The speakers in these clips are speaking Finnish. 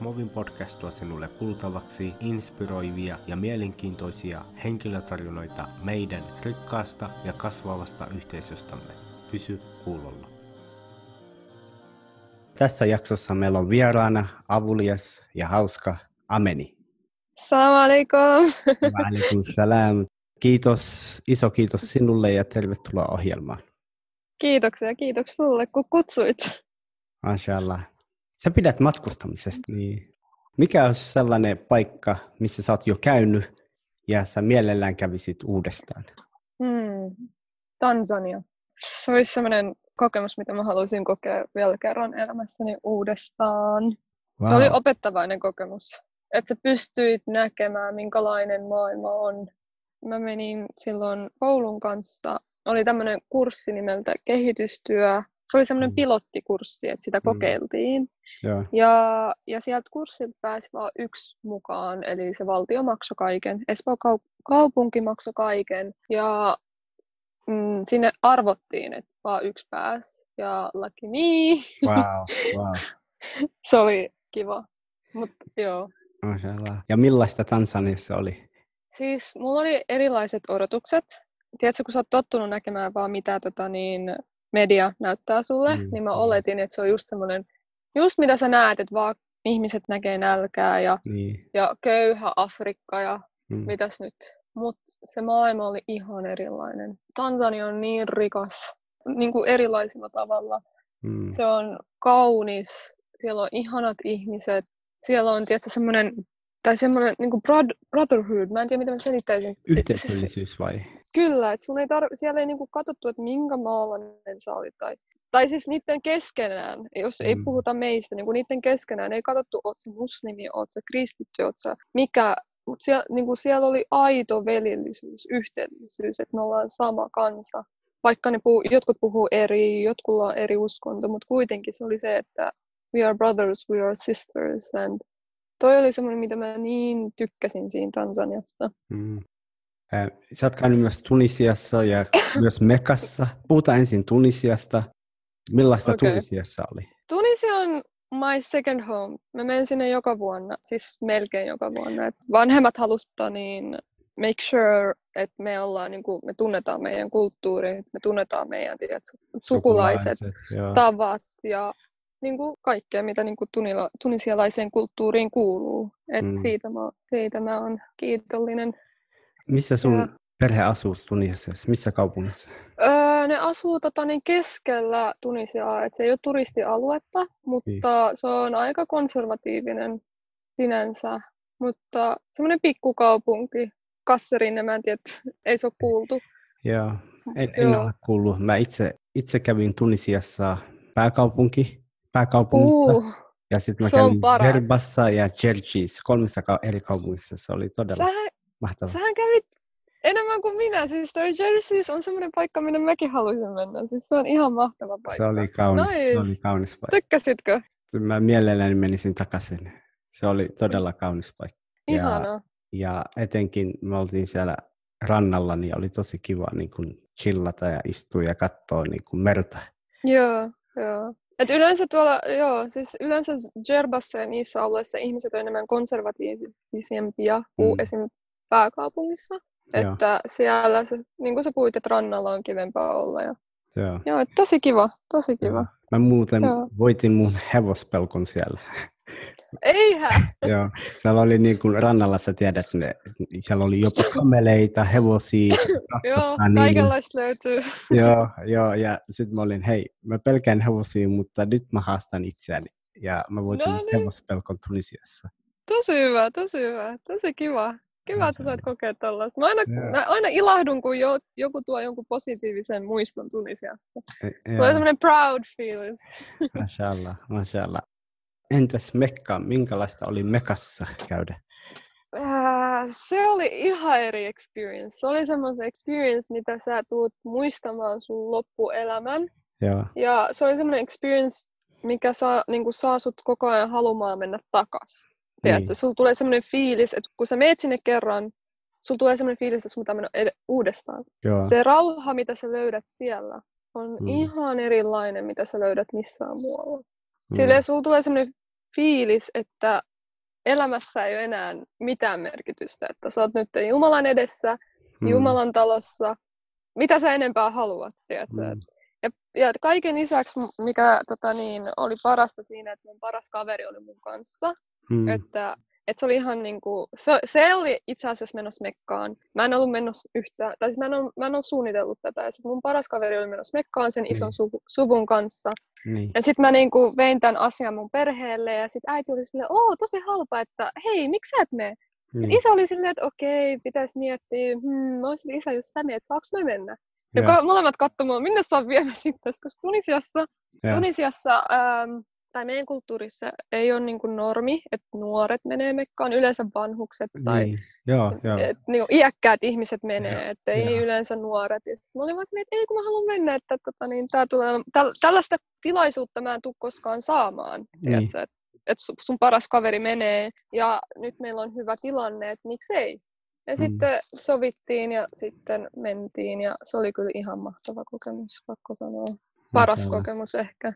Movin podcast tuo sinulle kuultavaksi inspiroivia ja mielenkiintoisia henkilötarinoita meidän rikkaasta ja kasvavasta yhteisöstämme. Pysy kuulolla. Tässä jaksossa meillä on vieraana avulias ja hauska Ameni. Salam alaikum. Alaikum salam. Kiitos, iso kiitos sinulle ja tervetuloa ohjelmaan. Kiitoksia, kiitoksia sulle, kun kutsuit. Mashallah. Sä pidät matkustamisesta, niin mikä olisi sellainen paikka, missä sä oot jo käynyt ja sä mielellään kävisit uudestaan? Hmm. Tansania. Se olisi sellainen kokemus, mitä mä haluaisin kokea vielä kerran elämässäni uudestaan. Wow. Se oli opettavainen kokemus, että sä pystyit näkemään, minkälainen maailma on. Mä menin silloin koulun kanssa, oli tämmöinen kurssi nimeltä kehitystyö. Se oli semmoinen mm. pilottikurssi, että sitä mm. kokeiltiin. Ja, Ja, ja sieltä kurssilta pääsi vain yksi mukaan, eli se valtio maksoi kaiken. Espoo kaup- kaupunki maksoi kaiken. Ja mm, sinne arvottiin, että vaan yksi pääsi. Ja lucky me. wow, wow. se oli kiva. Mutta joo. Ja millaista Tansaniassa oli? Siis mulla oli erilaiset odotukset. Tiedätkö, kun sä oot tottunut näkemään vaan mitä tota, niin, media näyttää sulle, Mm, niin mä oletin, että se on just semmoinen, just mitä sä näet, että vaan ihmiset näkee nälkää ja, Niin. ja köyhä Afrikka ja Mm. mitäs nyt. Mutta se maailma oli ihan erilainen. Tansania on niin rikas, niin kuin erilaisilla tavalla. Mm. Se on kaunis, siellä on ihanat ihmiset, siellä on tietysti semmoinen, tai semmoinen niin kuin brotherhood, mä en tiedä mitä mä selittäisin. Yhteisöllisyys vai? Kyllä, että sun ei tarvi, siellä ei niinku katsottu, että minkä maalainen sä olit. Tai, tai siis niiden keskenään, jos ei Mm. puhuta meistä, niin niiden keskenään ei katsottu, oot sä muslimi, oot sä kristitty, oot sä mikä. Mutta siellä, niinku siellä oli aito velillisyys, yhteellisyys, että me ollaan sama kansa. Vaikka ne puhuu, jotkut puhuu eri, jotkulla on eri uskonto, mutta kuitenkin se oli se, että we are brothers, we are sisters. And toi oli semmoinen, mitä mä niin tykkäsin siinä Tansaniassa. Mm. Sä oot käynyt myös Tunisiassa ja myös Mekassa. Puhutaan ensin Tunisiasta. Millaista Okei. Tunisiassa oli? Tunisia on my second home. Mä menen sinne joka vuonna, siis melkein joka vuonna. Et vanhemmat halusta niin make sure, että me ollaan, niin kuin, me tunnetaan meidän kulttuuri, me tunnetaan meidän tiedätkö, sukulaiset, joo. tavat ja niin kuin kaikkea, mitä niin kuin tunila, tunisialaiseen kulttuuriin kuuluu. Et Mm. siitä, mä, siitä mä oon kiitollinen. Missä sun Ja- perhe asuu Tunisiassa? Missä kaupungissa? Öö, ne asuu tota, niin keskellä Tunisiaa, että se ei ole turistialuetta, mutta se on aika konservatiivinen sinänsä. Mutta semmoinen pikkukaupunki, Kasserin, mä en tiedä, ei se ole kuultu. Joo, en, en Joo. ole kuullut. Mä itse, itse kävin Tunisiassa pääkaupunki, pääkaupungissa. Uh, ja sitten mä kävin. Herbassa ja Jerjis, kolmessa ka- eri kaupungissa. Se oli todella sähän, mahtavaa. sähän kävit enemmän kuin minä. Siis toi Jersey on semmoinen paikka, minne mäkin haluaisin mennä. Siis se on ihan mahtava paikka. Se oli kaunis, se oli Nice. kaunis paikka. Tykkäsitkö? Mä mielelläni menisin takaisin. Se oli todella kaunis paikka. Ja, Ihana. ja etenkin me oltiin siellä rannalla, niin oli tosi kiva niin kuin chillata ja istua ja katsoa niin kuin merta. Joo, joo. Et yleensä tuolla, joo, siis yleensä Jerbassa ja niissä alueissa ihmiset on enemmän konservatiivisempia kuin Mm. esim. Pääkaupungissa. Joo. Että siellä, se, niin kuin sä puhuit, että rannalla on kivempaa olla. Ja, Joo. joo, tosi kiva, tosi kiva. Joo. Mä muuten Joo. voitin mun hevospelkon siellä. Eihän! Joo, siellä oli niin kuin rannalla, sä tiedät, ne, siellä oli jopa kameleita, hevosia, joo, niillä. kaikenlaista löytyy. Joo, joo, ja sitten mä olin, hei, mä pelkään hevosia, mutta nyt mä haastan itseäni. Ja mä voitin No niin. hevospelkon Tunisiassa. Tosi hyvä, tosi hyvä, tosi kiva. Kiva, että sait kokea tällaista. Mä aina, Joo. mä aina ilahdun, kun jo, joku tuo jonkun positiivisen muiston Tunisiasta. E- Tulee semmoinen proud feelings. mashallah, mashallah. Entäs Mekka, minkälaista oli Mekassa käydä? Ää, se oli ihan eri experience. Se oli semmoinen experience, mitä sä tuut muistamaan sun loppuelämän. Joo, Ja se oli semmoinen experience, mikä saa, niin saa sut koko ajan halumaan mennä takas. Tiedätkö? Niin. Sulla tulee semmoinen fiilis, että kun sä meet sinne kerran, sulla tulee semmoinen fiilis, että sun pitää mennä ed- uudestaan. joo, Se rauha, mitä sä löydät siellä, on Mm. mm. ihan erilainen, mitä sä löydät missään muualla. mm, Silleen sulla tulee semmoinen fiilis, että elämässä ei ole enää mitään merkitystä, että sä oot nyt Jumalan edessä, mm. Jumalan talossa, mitä sä enempää haluat, tiedätkö? Mm. Ja, ja kaiken lisäksi, mikä tota niin, oli parasta siinä, että mun paras kaveri oli mun kanssa, mm. että et se oli ihan niinku, se, se oli itse asiassa menossa mekkaan. Mä en ollut menossa yhtään, tai siis mä en ole, mä en ole suunnitellut tätä. Ja sit mun paras kaveri oli menossa mekkaan sen ison niin. suvu, suvun kanssa. Niin. Ja sitten mä niinku vein tämän asian mun perheelle ja sitten äiti oli silleen, oo tosi halpa, että hei, miksi sä et mene? Niin. isä oli silleen, että okei, pitäisi miettiä, hmm, mä olisin isä, jos sä menet, saaks me mennä? Ja, ja. molemmat katsomaan, minne sä oot viemässä koska Tunisiassa, Tunisiassa ähm, tai meidän kulttuurissa ei ole niin kuin normi, että nuoret menee mekkaan, yleensä vanhukset tai niin. joo, joo. Et, niin kuin iäkkäät ihmiset menee, että ei joo. yleensä nuoret. Ja mä olin vaan silleen, että ei kun mä haluan mennä, että tota, niin, tää tulee, täl, tällaista tilaisuutta mä en tule koskaan saamaan, niin. että et sun paras kaveri menee ja nyt meillä on hyvä tilanne, että miksei. Ja mm. sitten sovittiin ja sitten mentiin ja se oli kyllä ihan mahtava kokemus, pakko sanoa. Paras Mahtavaa. kokemus ehkä.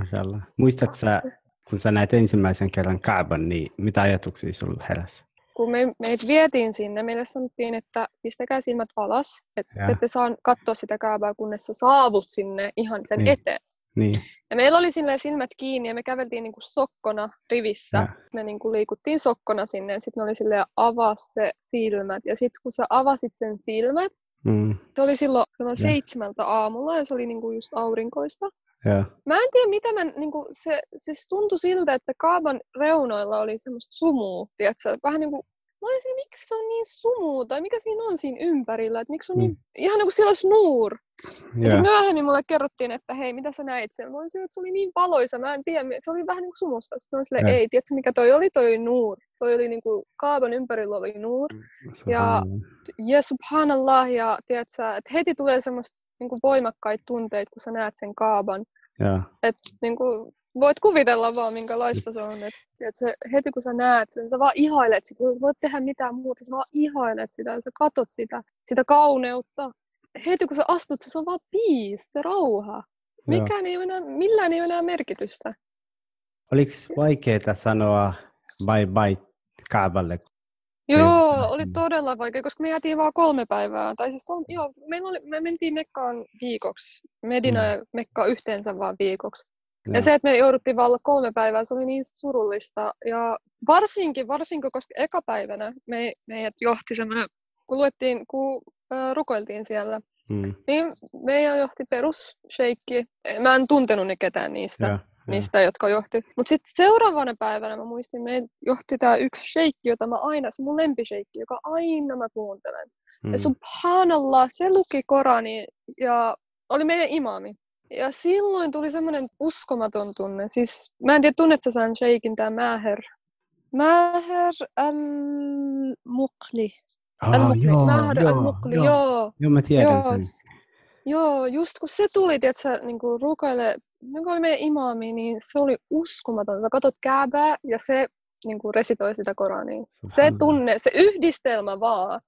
Mashallah. Muistatko sä, kun sä näet ensimmäisen kerran Kaaban, niin mitä ajatuksia sulla heräsi? Kun me, meitä vietiin sinne, meille sanottiin, että pistäkää silmät alas, että ja. ette saa katsoa sitä Kaabaa, kunnes sä saavut sinne ihan sen niin. eteen. Niin. Ja meillä oli silmät kiinni ja me käveltiin niinku sokkona rivissä. Ja. Me niinku liikuttiin sokkona sinne ja sitten oli silleen avaa se silmät. Ja sitten kun sä avasit sen silmät, mm. se oli silloin, silloin seitsemältä aamulla ja se oli niinku just aurinkoista. Ja. Mä en tiedä, mitä mä, niin kuin, se, se tuntui siltä, että kaavan reunoilla oli semmoista sumua, tiedätkö? Vähän niin kuin, mä olisin, miksi se on niin sumuu, tai mikä siinä on siinä ympärillä, että miksi on niin, mm. ihan niin kuin siellä olisi nuur. Ja sitten myöhemmin mulle kerrottiin, että hei, mitä sä näit siellä? Mä olisin, että se oli niin valoisa, mä en tiedä, se oli vähän niin kuin sumusta. Sitten mä olin ei, tiedätkö mikä toi oli? Toi oli nuur. Toi oli niin kuin, kaavan ympärillä oli nuur. Mm, ja, ja subhanallah, ja tiedätkö, että heti tulee semmoista niin kuin voimakkaita tunteita, kun sä näet sen kaaban. Että niin kuin, voit kuvitella vaan, minkälaista se on. Että, että se, heti kun sä näet sen, sä vaan ihailet sitä. Sä voit tehdä mitään muuta, sä vaan ihailet sitä. Sä katot sitä, sitä kauneutta. Heti kun sä astut, se on vaan piis, se rauha. Mikään ei enää, millään ei ole enää merkitystä. Oliko vaikeaa sanoa bye bye Kaaballe, Joo, oli todella vaikea, koska me jäätiin vaan kolme päivää. Tai siis kolme, joo, me, oli, me mentiin Mekkaan viikoksi. Medina mm. ja Mekka yhteensä vaan viikoksi. Ja. ja se, että me jouduttiin vaan olla kolme päivää, se oli niin surullista. Ja varsinkin, varsinkin koska eka päivänä me, meidät johti semmoinen, kun luettiin, kun äh, rukoiltiin siellä, mm. niin meidän johti perus sheikki. Mä en tuntenut ne ketään niistä. Ja niistä, jotka johti. Mutta sitten seuraavana päivänä mä muistin, meillä johti tämä yksi sheikki, jota mä aina, se mun lempisheikki, joka aina mä kuuntelen. Mm. Ja subhanallah, se luki Korani ja oli meidän imami. Ja silloin tuli semmoinen uskomaton tunne. Siis, mä en tiedä, tunnetko sen sheikin, tämä Mäher. Mäher al-Mukli. Ah, al-Mukli. Joo, Mäher joo, al-Mukli, joo. joo. Joo, mä tiedän joo. sen. Joo, just kun se tuli, että niin rukoile joka oli meidän imaami, niin se oli uskomaton. Sä katsot kääbää ja se niin kuin resitoi sitä Korania. Se tunne, se yhdistelmä vaan.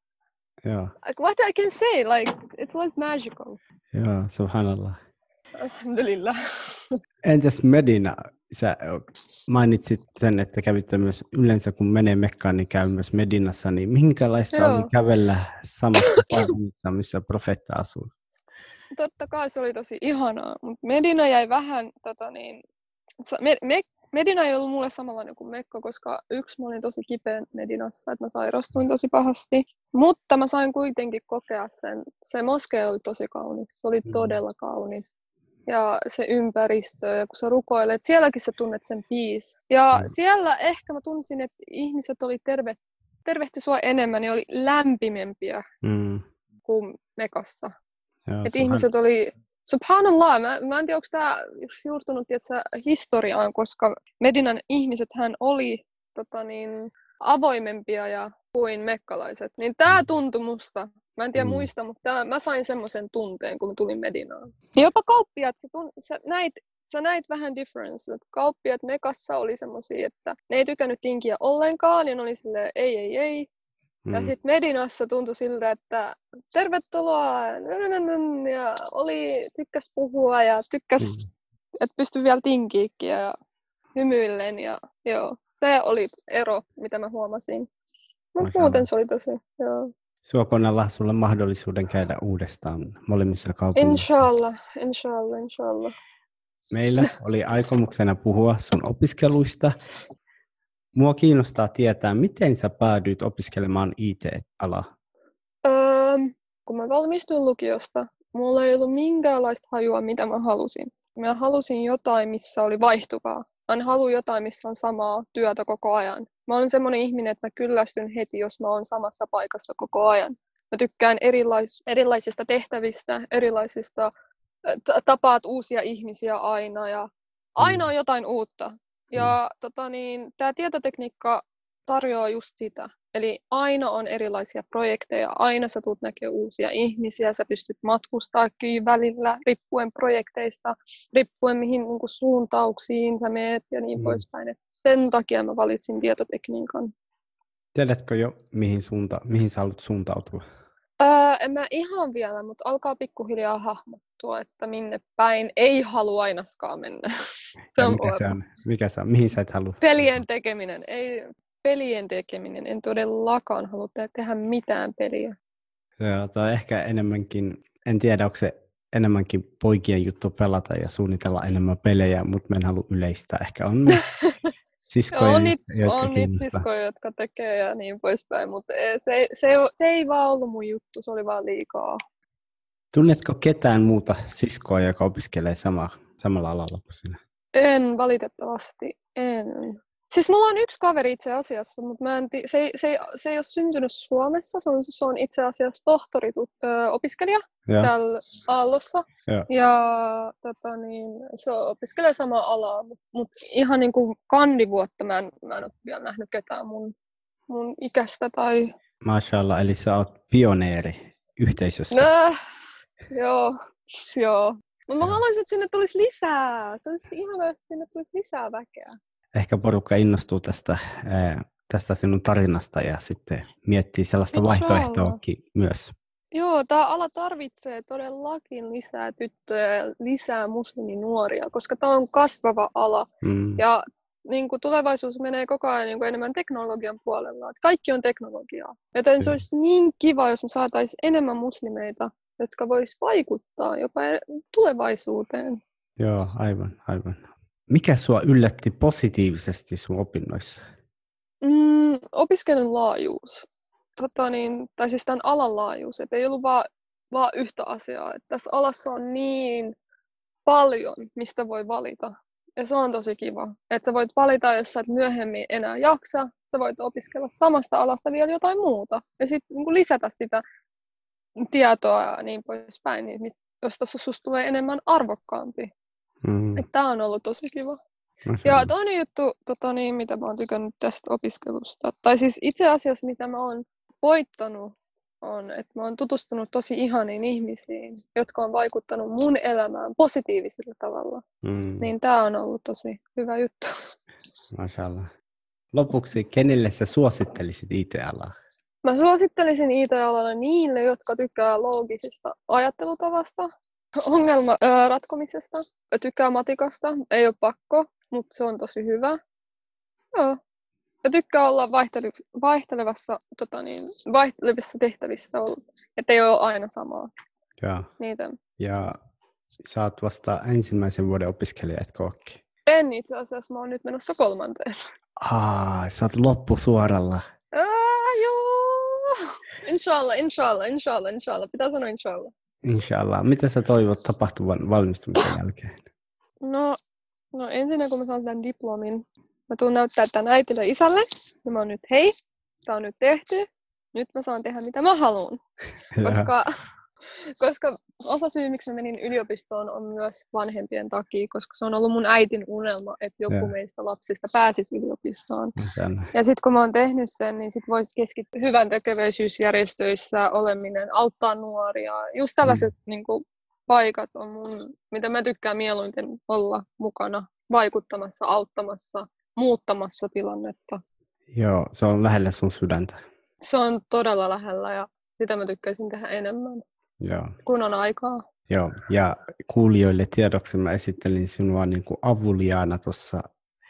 Joo. What I can say, like, it was magical. Joo, subhanallah. Alhamdulillah. Entäs Medina? Sä mainitsit sen, että kävitte myös yleensä, kun menee Mekkaan, niin käy myös Medinassa, niin minkälaista Joo. oli kävellä samassa paikassa, missä profeetta asuu? Totta kai se oli tosi ihanaa, mutta Medina jäi vähän, tota niin, me, me, Medina ei ollut mulle samanlainen kuin Mekko, koska yksi mä olin tosi kipeä Medinassa, että mä sairastuin tosi pahasti. Mutta mä sain kuitenkin kokea sen. Se moskea oli tosi kaunis, se oli mm. todella kaunis. Ja se ympäristö, ja kun sä rukoilet, sielläkin sä tunnet sen piis. Ja mm. siellä ehkä mä tunsin, että ihmiset oli terve, tervehti sua enemmän ja oli lämpimempiä mm. kuin Mekossa. Et ihmiset oli, subhanallah, mä, mä en tiedä, onko tämä juurtunut tiedätkö, historiaan, koska Medinan ihmiset hän oli tota niin, avoimempia ja kuin mekkalaiset. Niin tämä mm. tuntui musta, mä en tiedä mm. muista, mutta tää, mä sain semmoisen tunteen, kun mä tulin Medinaan. Ja jopa kauppiat, sä, tun, sä näit sä näit vähän difference. Että kauppiat Mekassa oli semmoisia, että ne ei tykännyt tinkiä ollenkaan, ja ne oli silleen, ei, ei, ei, Mm. Ja sitten Medinassa tuntui siltä, että tervetuloa, ja oli, tykkäs puhua ja tykkäs, mm. että pystyi vielä tinkiikkiä ja hymyillen ja joo. Se oli ero, mitä mä huomasin. Mutta muuten se oli tosi, joo. Suokonalla sulla mahdollisuuden käydä uudestaan molemmissa kaupungeissa. Inshallah, inshallah, inshallah. Meillä oli aikomuksena puhua sun opiskeluista. Mua kiinnostaa tietää, miten sä päädyit opiskelemaan IT-alaa? Öö, kun mä valmistuin lukiosta, mulla ei ollut minkäänlaista hajua, mitä mä halusin. Mä halusin jotain, missä oli vaihtuvaa. Mä en halua jotain, missä on samaa työtä koko ajan. Mä olen semmoinen ihminen, että mä kyllästyn heti, jos mä oon samassa paikassa koko ajan. Mä tykkään erilais, erilaisista tehtävistä, erilaisista, tapaat uusia ihmisiä aina ja aina on mm. jotain uutta. Ja mm. tota niin, tämä tietotekniikka tarjoaa just sitä. Eli aina on erilaisia projekteja, aina sä tulet näkemään uusia ihmisiä, sä pystyt matkustaakin välillä riippuen projekteista, riippuen mihin niin kuin suuntauksiin sä meet ja niin mm. poispäin. Et sen takia mä valitsin tietotekniikan. Tiedätkö jo, mihin, suunta, mihin sä haluat suuntautua? Öö, en mä ihan vielä, mutta alkaa pikkuhiljaa hahmottua, että minne päin ei halua ainakaan mennä. se on mikä, se on? mikä se on? Mihin sä et halua? Pelien tekeminen. Ei, pelien tekeminen. En todellakaan halua tehdä mitään peliä. Joo, tai ehkä enemmänkin, en tiedä, onko se enemmänkin poikien juttu pelata ja suunnitella enemmän pelejä, mutta en halua yleistää. Ehkä on myös siskoja, on niitä, jotka on niitä siskoja, jotka tekee ja niin poispäin, mutta se, se, se ei vaan ollut mun juttu, se oli vaan liikaa. Tunnetko ketään muuta siskoa, joka opiskelee sama, samalla alalla kuin sinä? En valitettavasti, en. Siis mulla on yksi kaveri itse asiassa, mutta mä en tii, se, ei, se, ei, se ei ole syntynyt Suomessa. Se on, se on itse asiassa tohtori opiskelija ja. täällä Aallossa. Ja, ja tota, niin, se opiskelee samaa alaa, mutta mut ihan niin kuin kandivuotta mä en, mä en ole vielä nähnyt ketään mun, mun ikästä. Tai... Mashallah, eli sä oot pioneeri yhteisössä. Nö, joo, joo. Mutta mä haluaisin, että sinne tulisi lisää. Se olisi ihana, että sinne tulisi lisää väkeä ehkä porukka innostuu tästä, tästä sinun tarinasta ja sitten miettii sellaista vaihtoehtoakin myös. Joo, tämä ala tarvitsee todellakin lisää tyttöjä ja lisää musliminuoria, koska tämä on kasvava ala. Mm. Ja niin kuin tulevaisuus menee koko ajan niin kuin enemmän teknologian puolella. Että kaikki on teknologiaa. Joten se olisi niin kiva, jos me saataisiin enemmän muslimeita, jotka vois vaikuttaa jopa tulevaisuuteen. Joo, aivan, aivan. Mikä sua yllätti positiivisesti sun opinnoissa? Mm, opiskelun laajuus. Tota niin, tai siis tämän alan laajuus. Että ei ollut vaan, vaan yhtä asiaa. Että tässä alassa on niin paljon, mistä voi valita. Ja se on tosi kiva. Että sä voit valita, jos sä et myöhemmin enää jaksa. Sä voit opiskella samasta alasta vielä jotain muuta. Ja sitten niin lisätä sitä tietoa ja niin poispäin, niin josta susta tulee enemmän arvokkaampi. Mm. Tämä on ollut tosi kiva. Ja toinen juttu, tota niin, mitä mä oon tykännyt tästä opiskelusta, tai siis itse asiassa mitä mä oon voittanut, on, että mä oon tutustunut tosi ihaniin ihmisiin, jotka on vaikuttanut mun elämään positiivisella tavalla. Mm. Niin tää on ollut tosi hyvä juttu. Mashallah. Lopuksi, kenelle sä suosittelisit IT-alaa? Mä suosittelisin IT-alalla niille, jotka tykkää loogisesta ajattelutavasta, ongelma ää, ratkomisesta. Mä tykkään matikasta, ei ole pakko, mutta se on tosi hyvä. Joo. Mä tykkään olla vaihtele- vaihtelevassa, tota niin, vaihtelevissa tehtävissä, että ei ole aina samaa. Ja, Niitä. ja sä oot vasta ensimmäisen vuoden opiskelija, et kookki. En itse asiassa, mä oon nyt menossa kolmanteen. Aa, sä oot loppusuoralla. Aa, joo. Inshallah, inshallah, inshallah, inshallah. Pitää sanoa inshallah. Inshallah. Mitä sä toivot tapahtuvan valmistumisen jälkeen? No, no ensin kun mä saan tämän diplomin, mä tuun näyttää tämän äitille ja isälle. Ja mä oon nyt, hei, tää on nyt tehty. Nyt mä saan tehdä mitä mä haluan. Koska koska osa syy, miksi mä menin yliopistoon, on myös vanhempien takia, koska se on ollut mun äitin unelma, että joku ja. meistä lapsista pääsisi yliopistoon. Tänne. Ja sitten kun mä oon tehnyt sen, niin sit voisi keskittyä hyvän tekeväisyysjärjestöissä oleminen, auttaa nuoria. Just tällaiset mm. niin kuin, paikat on mun, mitä mä tykkään mieluiten olla mukana vaikuttamassa, auttamassa, muuttamassa tilannetta. Joo, se on lähellä sun sydäntä. Se on todella lähellä ja sitä mä tykkäisin tehdä enemmän. Joo. kun on aikaa. Joo, ja kuulijoille tiedoksi mä esittelin sinua niin kuin avuliaana tuossa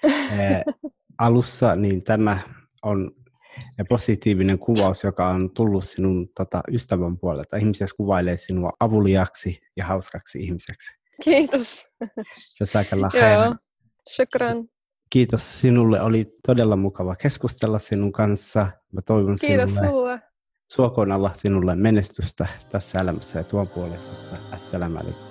alussa, niin tämä on positiivinen kuvaus, joka on tullut sinun tota, ystävän puolelta. Ihmiset kuvailee sinua avuliaksi ja hauskaksi ihmiseksi. Kiitos. Joo, shukran. Kiitos sinulle. Oli todella mukava keskustella sinun kanssa. Mä toivon Kiitos sinulle, sulle. Suokoon Allah sinulle menestystä tässä elämässä ja tuon puolisessa. Assalamu alaikum.